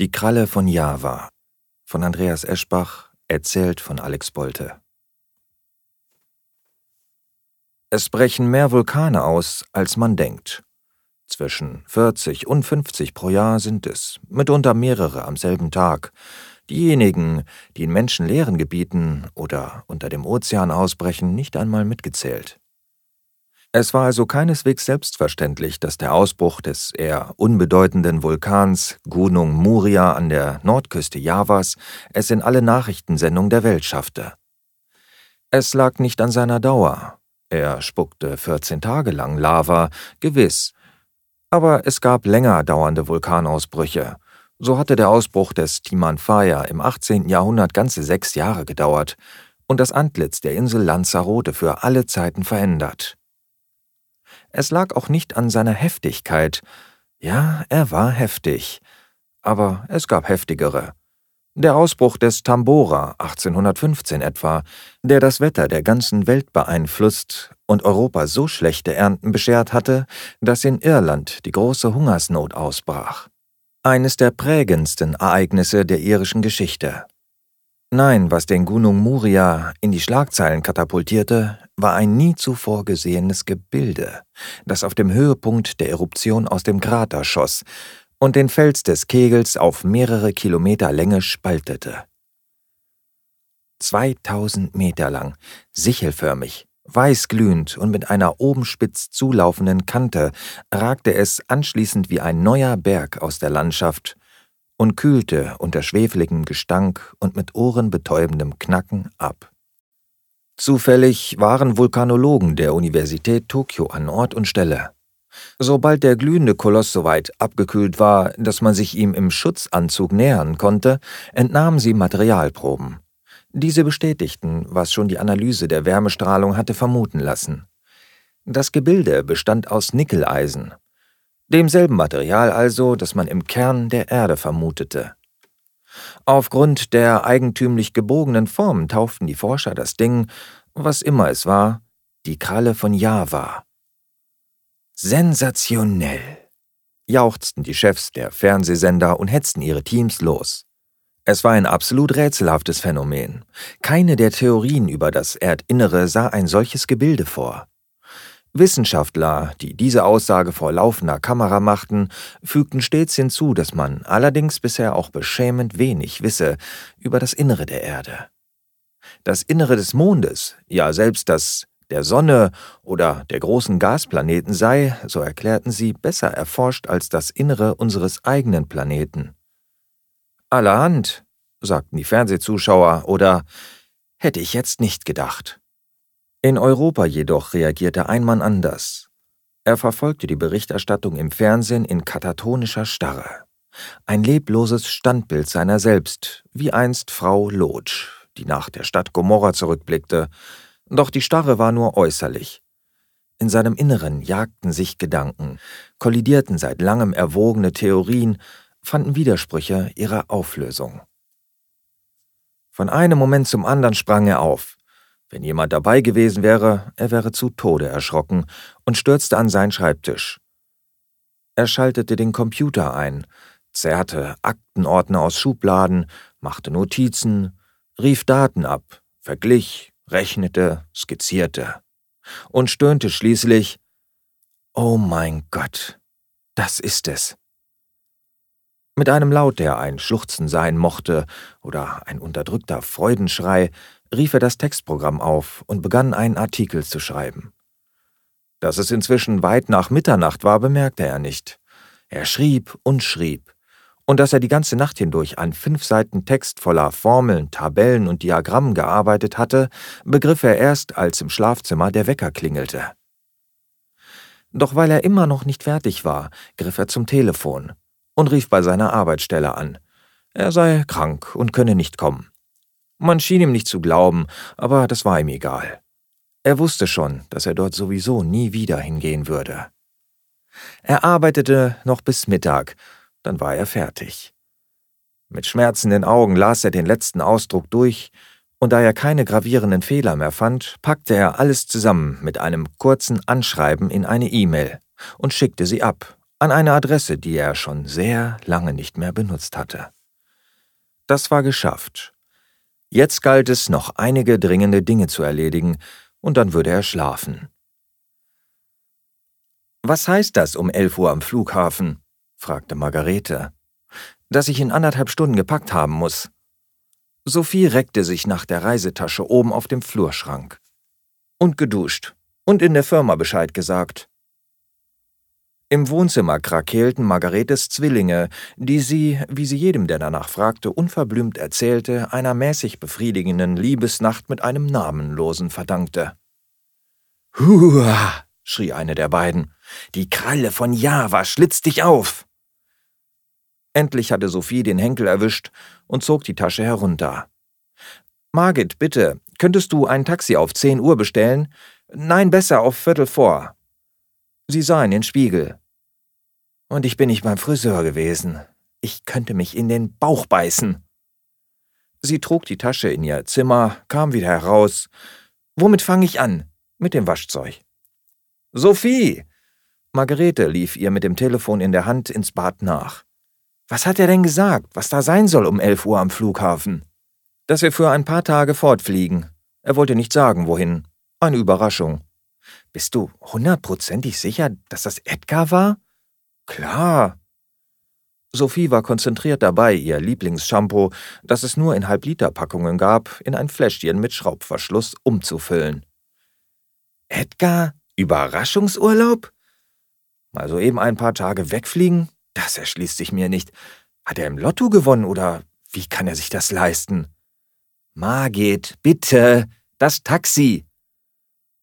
Die Kralle von Java von Andreas Eschbach, erzählt von Alex Bolte. Es brechen mehr Vulkane aus, als man denkt. Zwischen 40 und 50 pro Jahr sind es, mitunter mehrere am selben Tag. Diejenigen, die in menschenleeren Gebieten oder unter dem Ozean ausbrechen, nicht einmal mitgezählt. Es war also keineswegs selbstverständlich, dass der Ausbruch des eher unbedeutenden Vulkans Gunung Muria an der Nordküste Javas es in alle Nachrichtensendungen der Welt schaffte. Es lag nicht an seiner Dauer. Er spuckte 14 Tage lang Lava, gewiss. Aber es gab länger dauernde Vulkanausbrüche. So hatte der Ausbruch des Timanfaya im 18. Jahrhundert ganze sechs Jahre gedauert und das Antlitz der Insel Lanzarote für alle Zeiten verändert. Es lag auch nicht an seiner Heftigkeit. Ja, er war heftig. Aber es gab heftigere. Der Ausbruch des Tambora 1815 etwa, der das Wetter der ganzen Welt beeinflusst und Europa so schlechte Ernten beschert hatte, dass in Irland die große Hungersnot ausbrach. Eines der prägendsten Ereignisse der irischen Geschichte. Nein, was den Gunung Muria in die Schlagzeilen katapultierte, war ein nie zuvor gesehenes Gebilde, das auf dem Höhepunkt der Eruption aus dem Krater schoss und den Fels des Kegels auf mehrere Kilometer Länge spaltete. 2000 Meter lang, sichelförmig, weißglühend und mit einer oben spitz zulaufenden Kante ragte es anschließend wie ein neuer Berg aus der Landschaft und kühlte unter schwefeligem Gestank und mit ohrenbetäubendem Knacken ab. Zufällig waren Vulkanologen der Universität Tokio an Ort und Stelle. Sobald der glühende Koloss so weit abgekühlt war, dass man sich ihm im Schutzanzug nähern konnte, entnahmen sie Materialproben. Diese bestätigten, was schon die Analyse der Wärmestrahlung hatte vermuten lassen. Das Gebilde bestand aus Nickeleisen, demselben Material also, das man im Kern der Erde vermutete. Aufgrund der eigentümlich gebogenen Form tauften die Forscher das Ding, was immer es war, die Kralle von Java. Sensationell! jauchzten die Chefs der Fernsehsender und hetzten ihre Teams los. Es war ein absolut rätselhaftes Phänomen. Keine der Theorien über das Erdinnere sah ein solches Gebilde vor. Wissenschaftler, die diese Aussage vor laufender Kamera machten, fügten stets hinzu, dass man allerdings bisher auch beschämend wenig wisse über das Innere der Erde. Das Innere des Mondes, ja selbst das der Sonne oder der großen Gasplaneten sei, so erklärten sie, besser erforscht als das Innere unseres eigenen Planeten. Allerhand, sagten die Fernsehzuschauer, oder hätte ich jetzt nicht gedacht. In Europa jedoch reagierte ein Mann anders. Er verfolgte die Berichterstattung im Fernsehen in katatonischer Starre. Ein lebloses Standbild seiner selbst, wie einst Frau Lotsch, die nach der Stadt Gomorra zurückblickte. Doch die Starre war nur äußerlich. In seinem Inneren jagten sich Gedanken, kollidierten seit langem erwogene Theorien, fanden Widersprüche ihrer Auflösung. Von einem Moment zum anderen sprang er auf. Wenn jemand dabei gewesen wäre, er wäre zu Tode erschrocken und stürzte an seinen Schreibtisch. Er schaltete den Computer ein, zerrte Aktenordner aus Schubladen, machte Notizen, rief Daten ab, verglich, rechnete, skizzierte und stöhnte schließlich Oh mein Gott, das ist es. Mit einem Laut, der ein Schluchzen sein mochte oder ein unterdrückter Freudenschrei, rief er das Textprogramm auf und begann einen Artikel zu schreiben. Dass es inzwischen weit nach Mitternacht war, bemerkte er nicht. Er schrieb und schrieb, und dass er die ganze Nacht hindurch an fünf Seiten Text voller Formeln, Tabellen und Diagrammen gearbeitet hatte, begriff er erst, als im Schlafzimmer der Wecker klingelte. Doch weil er immer noch nicht fertig war, griff er zum Telefon und rief bei seiner Arbeitsstelle an. Er sei krank und könne nicht kommen. Man schien ihm nicht zu glauben, aber das war ihm egal. Er wusste schon, dass er dort sowieso nie wieder hingehen würde. Er arbeitete noch bis Mittag, dann war er fertig. Mit schmerzenden Augen las er den letzten Ausdruck durch, und da er keine gravierenden Fehler mehr fand, packte er alles zusammen mit einem kurzen Anschreiben in eine E-Mail und schickte sie ab, an eine Adresse, die er schon sehr lange nicht mehr benutzt hatte. Das war geschafft. Jetzt galt es, noch einige dringende Dinge zu erledigen, und dann würde er schlafen. Was heißt das um elf Uhr am Flughafen? fragte Margarete. Dass ich in anderthalb Stunden gepackt haben muss. Sophie reckte sich nach der Reisetasche oben auf dem Flurschrank. Und geduscht. Und in der Firma Bescheid gesagt. Im Wohnzimmer krakeelten Margaretes Zwillinge, die sie, wie sie jedem, der danach fragte, unverblümt erzählte, einer mäßig befriedigenden Liebesnacht mit einem Namenlosen verdankte. Hua! schrie eine der beiden. Die Kralle von Java schlitzt dich auf! Endlich hatte Sophie den Henkel erwischt und zog die Tasche herunter. Margit, bitte, könntest du ein Taxi auf zehn Uhr bestellen? Nein, besser auf Viertel vor. Sie sah in den Spiegel. Und ich bin nicht beim Friseur gewesen. Ich könnte mich in den Bauch beißen. Sie trug die Tasche in ihr Zimmer, kam wieder heraus. Womit fange ich an? Mit dem Waschzeug. Sophie! Margarete lief ihr mit dem Telefon in der Hand ins Bad nach. Was hat er denn gesagt, was da sein soll um elf Uhr am Flughafen? Dass wir für ein paar Tage fortfliegen. Er wollte nicht sagen, wohin. Eine Überraschung. Bist du hundertprozentig sicher, dass das Edgar war? Klar. Sophie war konzentriert dabei, ihr Lieblingsshampoo, das es nur in Halbliterpackungen gab, in ein Fläschchen mit Schraubverschluss umzufüllen. Edgar? Überraschungsurlaub? Mal so eben ein paar Tage wegfliegen? Das erschließt sich mir nicht. Hat er im Lotto gewonnen oder wie kann er sich das leisten? Margit, bitte, das Taxi.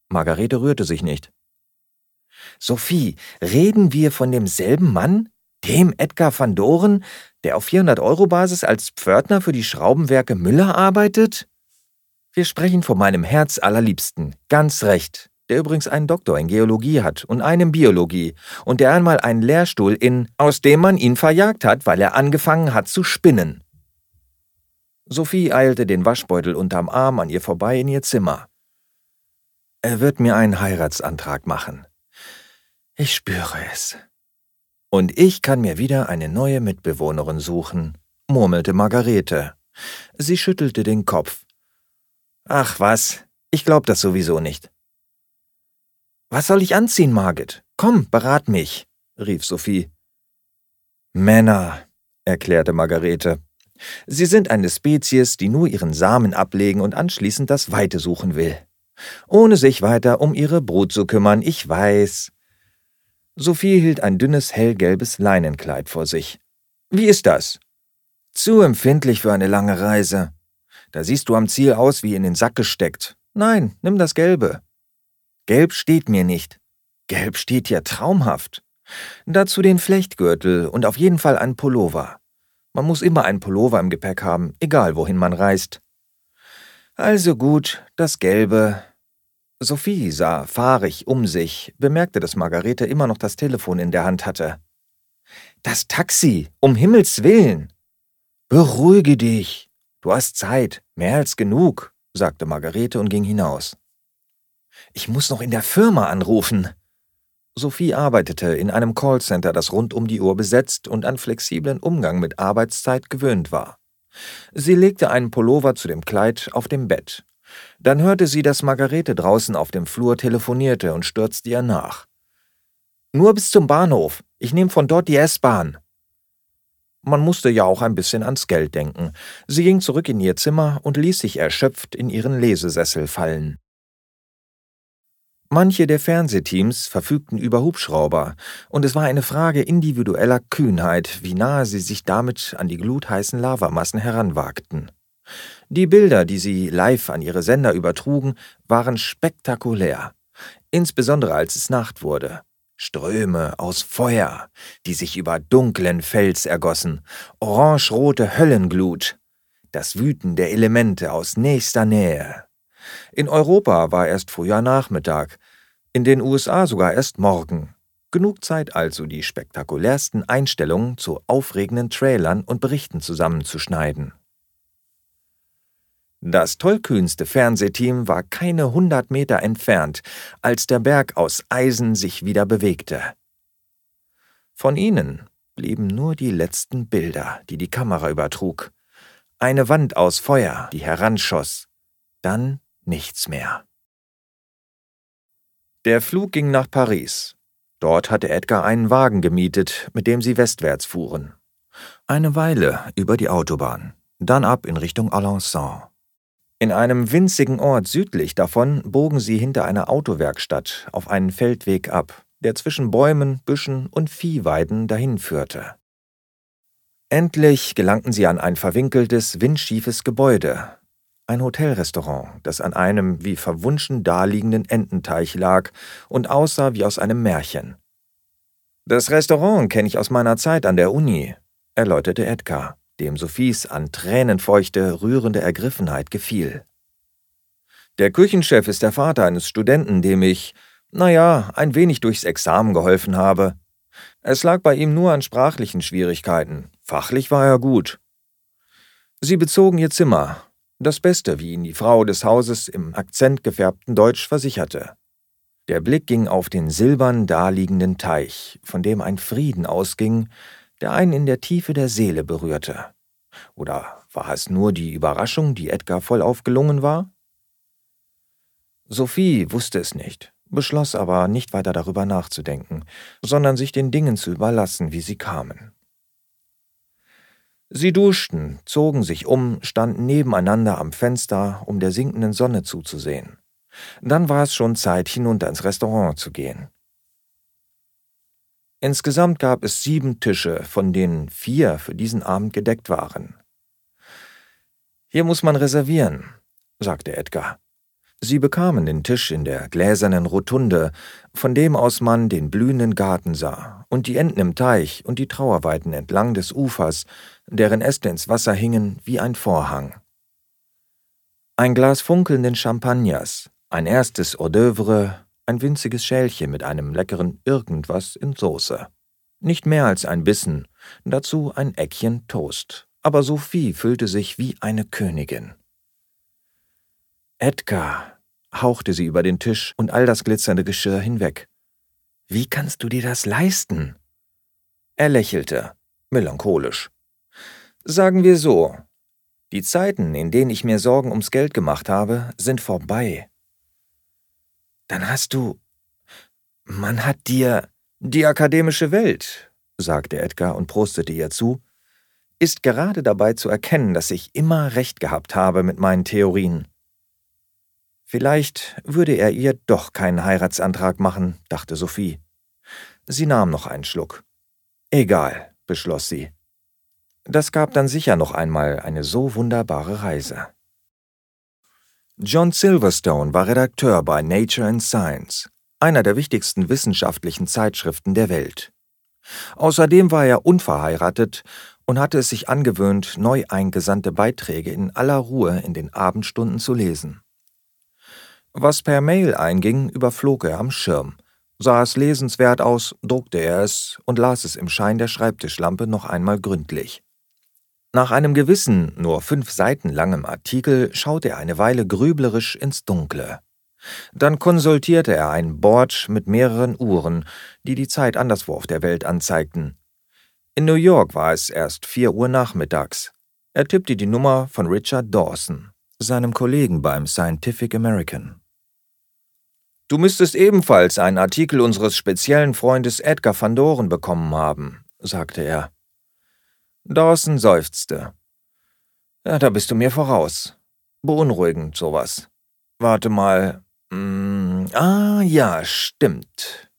Margarete rührte sich nicht. Sophie, reden wir von demselben Mann? Dem Edgar van Doren, der auf 400-Euro-Basis als Pförtner für die Schraubenwerke Müller arbeitet? Wir sprechen von meinem Herz allerliebsten. Ganz recht der übrigens einen Doktor in Geologie hat und einen Biologie und der einmal einen Lehrstuhl in, aus dem man ihn verjagt hat, weil er angefangen hat zu spinnen. Sophie eilte den Waschbeutel unterm Arm an ihr vorbei in ihr Zimmer. Er wird mir einen Heiratsantrag machen. Ich spüre es. Und ich kann mir wieder eine neue Mitbewohnerin suchen, murmelte Margarete. Sie schüttelte den Kopf. Ach was, ich glaub das sowieso nicht. Was soll ich anziehen, Margit? Komm, berat mich, rief Sophie. Männer, erklärte Margarete. Sie sind eine Spezies, die nur ihren Samen ablegen und anschließend das Weite suchen will. Ohne sich weiter um ihre Brut zu kümmern, ich weiß. Sophie hielt ein dünnes, hellgelbes Leinenkleid vor sich. Wie ist das? Zu empfindlich für eine lange Reise. Da siehst du am Ziel aus wie in den Sack gesteckt. Nein, nimm das Gelbe. Gelb steht mir nicht. Gelb steht ja traumhaft. Dazu den Flechtgürtel und auf jeden Fall ein Pullover. Man muss immer einen Pullover im Gepäck haben, egal wohin man reist. Also gut, das Gelbe. Sophie sah fahrig um sich, bemerkte, dass Margarete immer noch das Telefon in der Hand hatte. Das Taxi, um Himmels willen. Beruhige dich. Du hast Zeit, mehr als genug, sagte Margarete und ging hinaus. Ich muss noch in der Firma anrufen. Sophie arbeitete in einem Callcenter, das rund um die Uhr besetzt und an flexiblen Umgang mit Arbeitszeit gewöhnt war. Sie legte einen Pullover zu dem Kleid auf dem Bett. Dann hörte sie, dass Margarete draußen auf dem Flur telefonierte und stürzte ihr nach. Nur bis zum Bahnhof. Ich nehme von dort die S-Bahn. Man musste ja auch ein bisschen ans Geld denken. Sie ging zurück in ihr Zimmer und ließ sich erschöpft in ihren Lesesessel fallen. Manche der Fernsehteams verfügten über Hubschrauber, und es war eine Frage individueller Kühnheit, wie nahe sie sich damit an die glutheißen Lavamassen heranwagten. Die Bilder, die sie live an ihre Sender übertrugen, waren spektakulär, insbesondere als es Nacht wurde. Ströme aus Feuer, die sich über dunklen Fels ergossen, orangerote Höllenglut, das Wüten der Elemente aus nächster Nähe. In Europa war erst früher Nachmittag, in den USA sogar erst morgen. Genug Zeit also, die spektakulärsten Einstellungen zu aufregenden Trailern und Berichten zusammenzuschneiden. Das tollkühnste Fernsehteam war keine hundert Meter entfernt, als der Berg aus Eisen sich wieder bewegte. Von ihnen blieben nur die letzten Bilder, die die Kamera übertrug. Eine Wand aus Feuer, die heranschoss. Dann nichts mehr. Der Flug ging nach Paris. Dort hatte Edgar einen Wagen gemietet, mit dem sie westwärts fuhren. Eine Weile über die Autobahn, dann ab in Richtung Alençon. In einem winzigen Ort südlich davon bogen sie hinter einer Autowerkstatt auf einen Feldweg ab, der zwischen Bäumen, Büschen und Viehweiden dahinführte. Endlich gelangten sie an ein verwinkeltes, windschiefes Gebäude, ein Hotelrestaurant, das an einem wie verwunschen daliegenden Ententeich lag und aussah wie aus einem Märchen. Das Restaurant kenne ich aus meiner Zeit an der Uni, erläuterte Edgar dem Sophies an tränenfeuchte, rührende Ergriffenheit gefiel. Der Küchenchef ist der Vater eines Studenten, dem ich, naja, ein wenig durchs Examen geholfen habe. Es lag bei ihm nur an sprachlichen Schwierigkeiten. Fachlich war er gut. Sie bezogen ihr Zimmer. Das Beste, wie ihn die Frau des Hauses im akzentgefärbten Deutsch versicherte. Der Blick ging auf den silbern daliegenden Teich, von dem ein Frieden ausging, der einen in der Tiefe der Seele berührte. Oder war es nur die Überraschung, die Edgar vollauf gelungen war? Sophie wusste es nicht, beschloss aber nicht weiter darüber nachzudenken, sondern sich den Dingen zu überlassen, wie sie kamen. Sie duschten, zogen sich um, standen nebeneinander am Fenster, um der sinkenden Sonne zuzusehen. Dann war es schon Zeit, hinunter ins Restaurant zu gehen. Insgesamt gab es sieben Tische, von denen vier für diesen Abend gedeckt waren. Hier muss man reservieren, sagte Edgar. Sie bekamen den Tisch in der gläsernen Rotunde, von dem aus man den blühenden Garten sah und die Enten im Teich und die Trauerweiden entlang des Ufers, deren Äste ins Wasser hingen wie ein Vorhang. Ein Glas funkelnden Champagners, ein erstes Hors d'oeuvre, ein winziges Schälchen mit einem leckeren Irgendwas in Soße. Nicht mehr als ein Bissen, dazu ein Eckchen Toast. Aber Sophie fühlte sich wie eine Königin. Edgar, hauchte sie über den Tisch und all das glitzernde Geschirr hinweg. Wie kannst du dir das leisten? Er lächelte, melancholisch. Sagen wir so, die Zeiten, in denen ich mir Sorgen ums Geld gemacht habe, sind vorbei. Dann hast du. Man hat dir. Die akademische Welt, sagte Edgar und prostete ihr zu, ist gerade dabei zu erkennen, dass ich immer recht gehabt habe mit meinen Theorien. Vielleicht würde er ihr doch keinen Heiratsantrag machen, dachte Sophie. Sie nahm noch einen Schluck. Egal, beschloss sie. Das gab dann sicher noch einmal eine so wunderbare Reise. John Silverstone war Redakteur bei Nature and Science, einer der wichtigsten wissenschaftlichen Zeitschriften der Welt. Außerdem war er unverheiratet und hatte es sich angewöhnt, neu eingesandte Beiträge in aller Ruhe in den Abendstunden zu lesen. Was per Mail einging, überflog er am Schirm, sah es lesenswert aus, druckte er es und las es im Schein der Schreibtischlampe noch einmal gründlich. Nach einem gewissen, nur fünf Seiten langem Artikel schaute er eine Weile grüblerisch ins Dunkle. Dann konsultierte er ein Board mit mehreren Uhren, die die Zeit anderswo auf der Welt anzeigten. In New York war es erst vier Uhr nachmittags. Er tippte die Nummer von Richard Dawson, seinem Kollegen beim Scientific American. Du müsstest ebenfalls einen Artikel unseres speziellen Freundes Edgar van Doren bekommen haben, sagte er. Dawson seufzte. Ja, da bist du mir voraus. Beunruhigend, sowas. Warte mal. Mm, ah, ja, stimmt.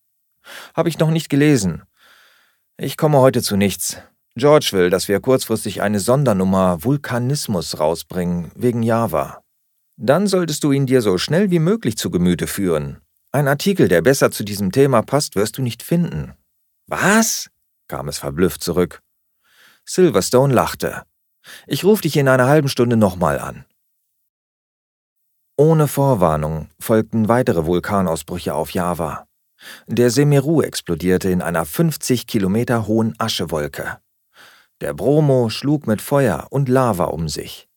Hab ich noch nicht gelesen. Ich komme heute zu nichts. George will, dass wir kurzfristig eine Sondernummer Vulkanismus rausbringen, wegen Java. Dann solltest du ihn dir so schnell wie möglich zu Gemüte führen. Ein Artikel, der besser zu diesem Thema passt, wirst du nicht finden. Was? kam es verblüfft zurück. Silverstone lachte. Ich rufe dich in einer halben Stunde nochmal an. Ohne Vorwarnung folgten weitere Vulkanausbrüche auf Java. Der Semeru explodierte in einer 50 Kilometer hohen Aschewolke. Der Bromo schlug mit Feuer und Lava um sich.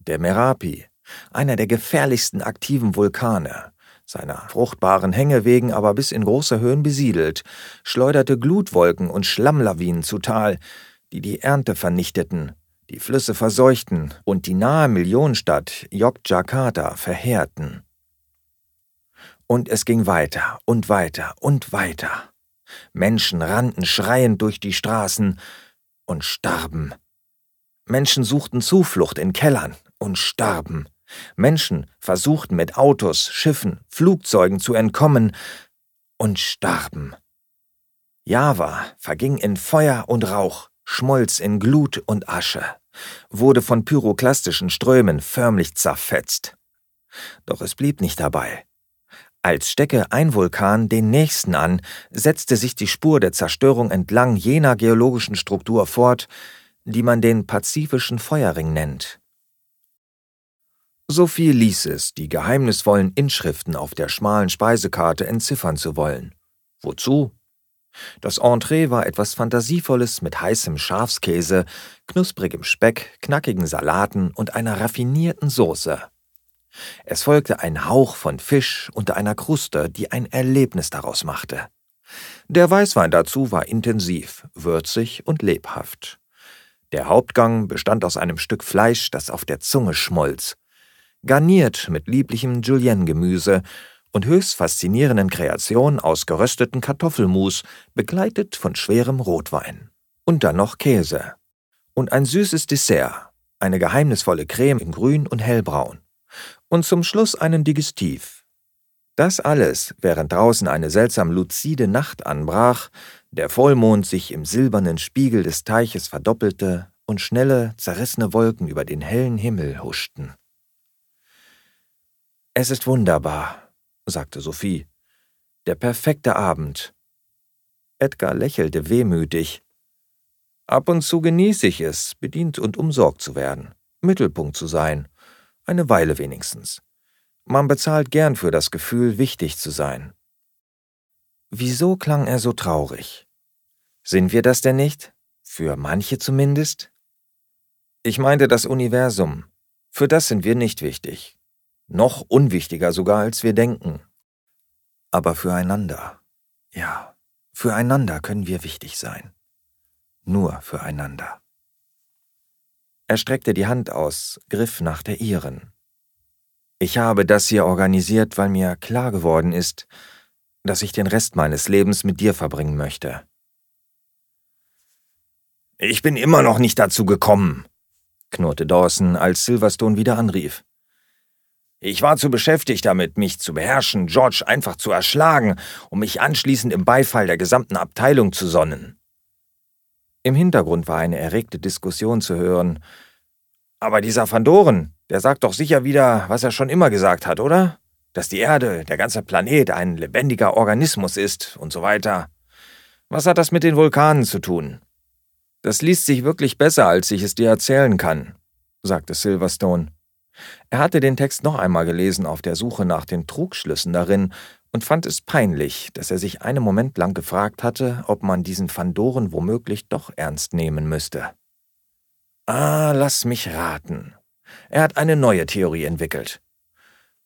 Der Merapi, einer der gefährlichsten aktiven Vulkane, seiner fruchtbaren Hänge wegen aber bis in große Höhen besiedelt, schleuderte Glutwolken und Schlammlawinen zutal, die die Ernte vernichteten, die Flüsse verseuchten und die nahe Millionenstadt Yogyakarta verheerten. Und es ging weiter und weiter und weiter. Menschen rannten schreiend durch die Straßen und starben. Menschen suchten Zuflucht in Kellern und starben. Menschen versuchten mit Autos, Schiffen, Flugzeugen zu entkommen und starben. Java verging in Feuer und Rauch, schmolz in Glut und Asche, wurde von pyroklastischen Strömen förmlich zerfetzt. Doch es blieb nicht dabei. Als stecke ein Vulkan den nächsten an, setzte sich die Spur der Zerstörung entlang jener geologischen Struktur fort, die man den pazifischen Feuerring nennt. Sophie ließ es, die geheimnisvollen Inschriften auf der schmalen Speisekarte entziffern zu wollen. Wozu? Das Entree war etwas Fantasievolles mit heißem Schafskäse, knusprigem Speck, knackigen Salaten und einer raffinierten Soße. Es folgte ein Hauch von Fisch unter einer Kruste, die ein Erlebnis daraus machte. Der Weißwein dazu war intensiv, würzig und lebhaft. Der Hauptgang bestand aus einem Stück Fleisch, das auf der Zunge schmolz, garniert mit lieblichem Julienne-Gemüse und höchst faszinierenden Kreationen aus gerösteten Kartoffelmus, begleitet von schwerem Rotwein. Und dann noch Käse. Und ein süßes Dessert, eine geheimnisvolle Creme in Grün und Hellbraun. Und zum Schluss einen Digestiv. Das alles, während draußen eine seltsam luzide Nacht anbrach, der Vollmond sich im silbernen Spiegel des Teiches verdoppelte und schnelle, zerrissene Wolken über den hellen Himmel huschten. Es ist wunderbar, sagte Sophie. Der perfekte Abend. Edgar lächelte wehmütig. Ab und zu genieße ich es, bedient und umsorgt zu werden, Mittelpunkt zu sein, eine Weile wenigstens. Man bezahlt gern für das Gefühl, wichtig zu sein. Wieso klang er so traurig? Sind wir das denn nicht? Für manche zumindest? Ich meinte das Universum. Für das sind wir nicht wichtig. Noch unwichtiger sogar, als wir denken. Aber füreinander, ja, füreinander können wir wichtig sein. Nur füreinander. Er streckte die Hand aus, griff nach der ihren. Ich habe das hier organisiert, weil mir klar geworden ist, dass ich den Rest meines Lebens mit dir verbringen möchte. Ich bin immer noch nicht dazu gekommen, knurrte Dawson, als Silverstone wieder anrief. Ich war zu beschäftigt damit, mich zu beherrschen, George einfach zu erschlagen, um mich anschließend im Beifall der gesamten Abteilung zu sonnen. Im Hintergrund war eine erregte Diskussion zu hören. Aber dieser Van Doren, der sagt doch sicher wieder, was er schon immer gesagt hat, oder? Dass die Erde, der ganze Planet, ein lebendiger Organismus ist und so weiter. Was hat das mit den Vulkanen zu tun? Das liest sich wirklich besser, als ich es dir erzählen kann, sagte Silverstone. Er hatte den Text noch einmal gelesen auf der Suche nach den Trugschlüssen darin und fand es peinlich, dass er sich einen Moment lang gefragt hatte, ob man diesen Fandoren womöglich doch ernst nehmen müsste. Ah, lass mich raten. Er hat eine neue Theorie entwickelt.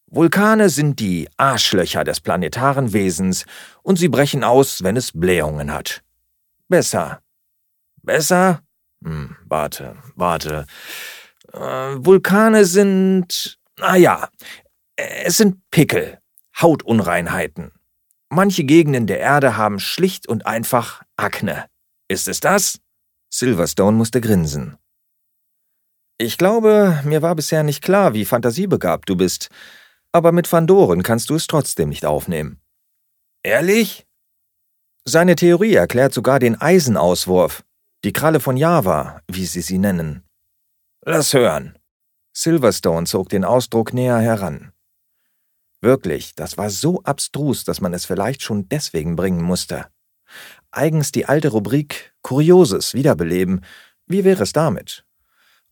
Vulkane sind die Arschlöcher des planetaren Wesens und sie brechen aus, wenn es Blähungen hat. Besser. Besser? Hm, warte, warte. Äh, Vulkane sind. Ah ja, es sind Pickel, Hautunreinheiten. Manche Gegenden der Erde haben schlicht und einfach Akne. Ist es das? Silverstone musste grinsen. Ich glaube, mir war bisher nicht klar, wie fantasiebegabt du bist, aber mit Fandoren kannst du es trotzdem nicht aufnehmen. Ehrlich? Seine Theorie erklärt sogar den Eisenauswurf, die Kralle von Java, wie sie sie nennen. Lass hören. Silverstone zog den Ausdruck näher heran. Wirklich, das war so abstrus, dass man es vielleicht schon deswegen bringen musste. Eigens die alte Rubrik Kurioses wiederbeleben. Wie wäre es damit?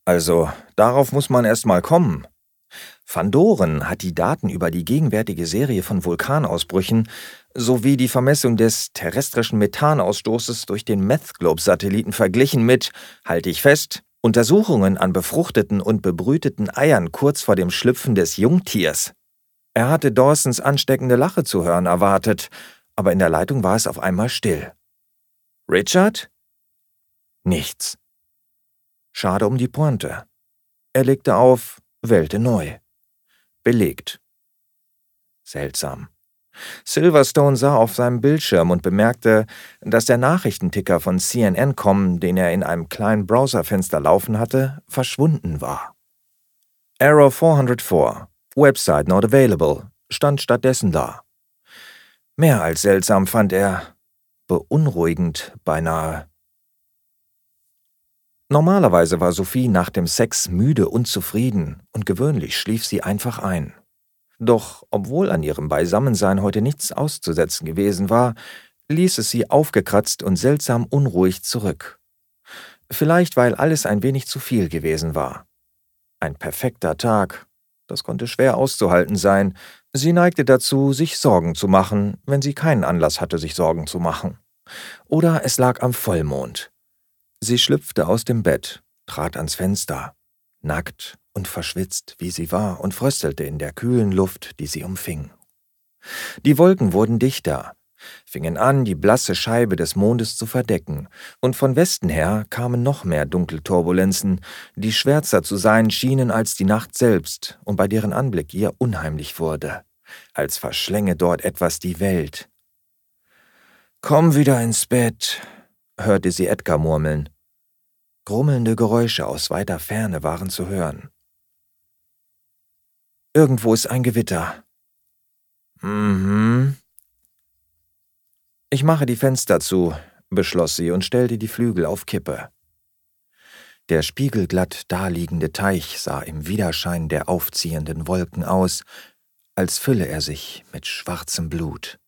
Also, darauf muss man erst mal kommen. Van Doren hat die Daten über die gegenwärtige Serie von Vulkanausbrüchen sowie die Vermessung des terrestrischen Methanausstoßes durch den Meth-Globe-Satelliten verglichen mit, halte ich fest, Untersuchungen an befruchteten und bebrüteten Eiern kurz vor dem Schlüpfen des Jungtiers. Er hatte Dawsons ansteckende Lache zu hören erwartet, aber in der Leitung war es auf einmal still. Richard? Nichts. Schade um die Pointe. Er legte auf, wählte neu. Belegt. Seltsam. Silverstone sah auf seinem Bildschirm und bemerkte, dass der Nachrichtenticker von CNN.com, den er in einem kleinen Browserfenster laufen hatte, verschwunden war. Error 404. Website not available stand stattdessen da. Mehr als seltsam fand er, beunruhigend beinahe. Normalerweise war Sophie nach dem Sex müde und zufrieden und gewöhnlich schlief sie einfach ein. Doch obwohl an ihrem Beisammensein heute nichts auszusetzen gewesen war, ließ es sie aufgekratzt und seltsam unruhig zurück. Vielleicht weil alles ein wenig zu viel gewesen war. Ein perfekter Tag, das konnte schwer auszuhalten sein. Sie neigte dazu, sich Sorgen zu machen, wenn sie keinen Anlass hatte, sich Sorgen zu machen. Oder es lag am Vollmond. Sie schlüpfte aus dem Bett, trat ans Fenster, nackt und verschwitzt, wie sie war, und fröstelte in der kühlen Luft, die sie umfing. Die Wolken wurden dichter, fingen an, die blasse Scheibe des Mondes zu verdecken, und von Westen her kamen noch mehr Dunkelturbulenzen, die schwärzer zu sein schienen als die Nacht selbst und bei deren Anblick ihr unheimlich wurde, als verschlänge dort etwas die Welt. Komm wieder ins Bett, hörte sie Edgar murmeln. Grummelnde Geräusche aus weiter Ferne waren zu hören. Irgendwo ist ein Gewitter. Mhm, ich mache die Fenster zu, beschloss sie und stellte die Flügel auf Kippe. Der spiegelglatt daliegende Teich sah im Widerschein der aufziehenden Wolken aus, als fülle er sich mit schwarzem Blut.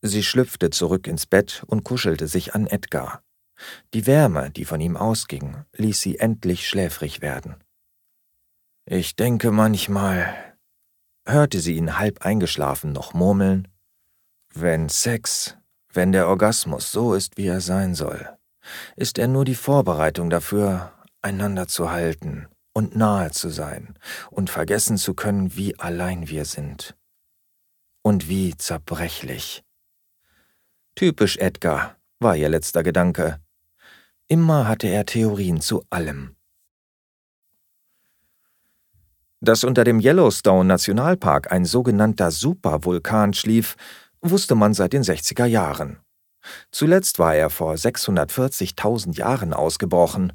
Sie schlüpfte zurück ins Bett und kuschelte sich an Edgar. Die Wärme, die von ihm ausging, ließ sie endlich schläfrig werden. Ich denke manchmal, hörte sie ihn halb eingeschlafen noch murmeln, wenn Sex wenn der Orgasmus so ist, wie er sein soll, ist er nur die Vorbereitung dafür, einander zu halten und nahe zu sein und vergessen zu können, wie allein wir sind. Und wie zerbrechlich. Typisch Edgar, war ihr letzter Gedanke. Immer hatte er Theorien zu allem. Dass unter dem Yellowstone Nationalpark ein sogenannter Supervulkan schlief, wusste man seit den 60er Jahren. Zuletzt war er vor 640.000 Jahren ausgebrochen,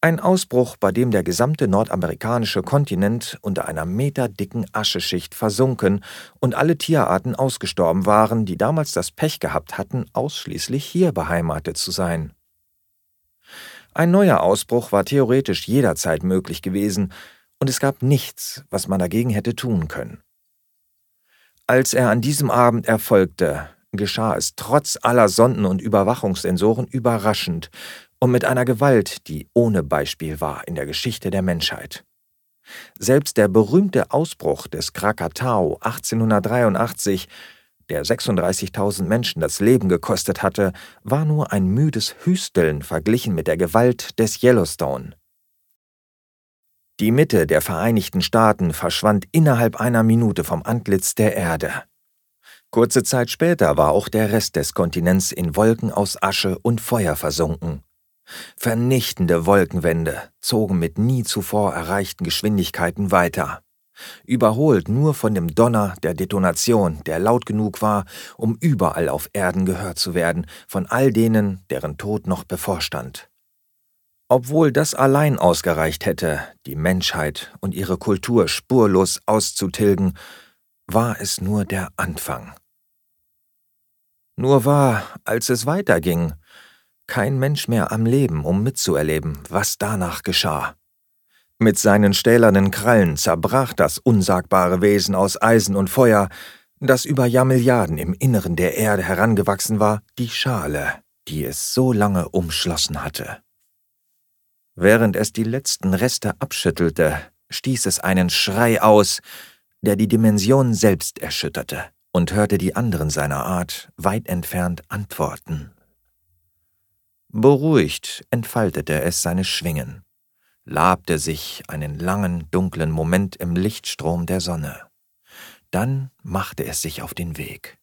ein Ausbruch, bei dem der gesamte nordamerikanische Kontinent unter einer meterdicken Ascheschicht versunken und alle Tierarten ausgestorben waren, die damals das Pech gehabt hatten, ausschließlich hier beheimatet zu sein. Ein neuer Ausbruch war theoretisch jederzeit möglich gewesen, und es gab nichts, was man dagegen hätte tun können. Als er an diesem Abend erfolgte, geschah es trotz aller Sonden und Überwachungssensoren überraschend und mit einer Gewalt, die ohne Beispiel war in der Geschichte der Menschheit. Selbst der berühmte Ausbruch des Krakatau 1883, der 36.000 Menschen das Leben gekostet hatte, war nur ein müdes Hüsteln verglichen mit der Gewalt des Yellowstone. Die Mitte der Vereinigten Staaten verschwand innerhalb einer Minute vom Antlitz der Erde. Kurze Zeit später war auch der Rest des Kontinents in Wolken aus Asche und Feuer versunken. Vernichtende Wolkenwände zogen mit nie zuvor erreichten Geschwindigkeiten weiter, überholt nur von dem Donner der Detonation, der laut genug war, um überall auf Erden gehört zu werden, von all denen, deren Tod noch bevorstand. Obwohl das allein ausgereicht hätte, die Menschheit und ihre Kultur spurlos auszutilgen, war es nur der Anfang. Nur war, als es weiterging, kein Mensch mehr am Leben, um mitzuerleben, was danach geschah. Mit seinen stählernen Krallen zerbrach das unsagbare Wesen aus Eisen und Feuer, das über Jahrmilliarden im Inneren der Erde herangewachsen war, die Schale, die es so lange umschlossen hatte. Während es die letzten Reste abschüttelte, stieß es einen Schrei aus, der die Dimension selbst erschütterte, und hörte die anderen seiner Art weit entfernt antworten. Beruhigt entfaltete es seine Schwingen, labte sich einen langen, dunklen Moment im Lichtstrom der Sonne. Dann machte es sich auf den Weg.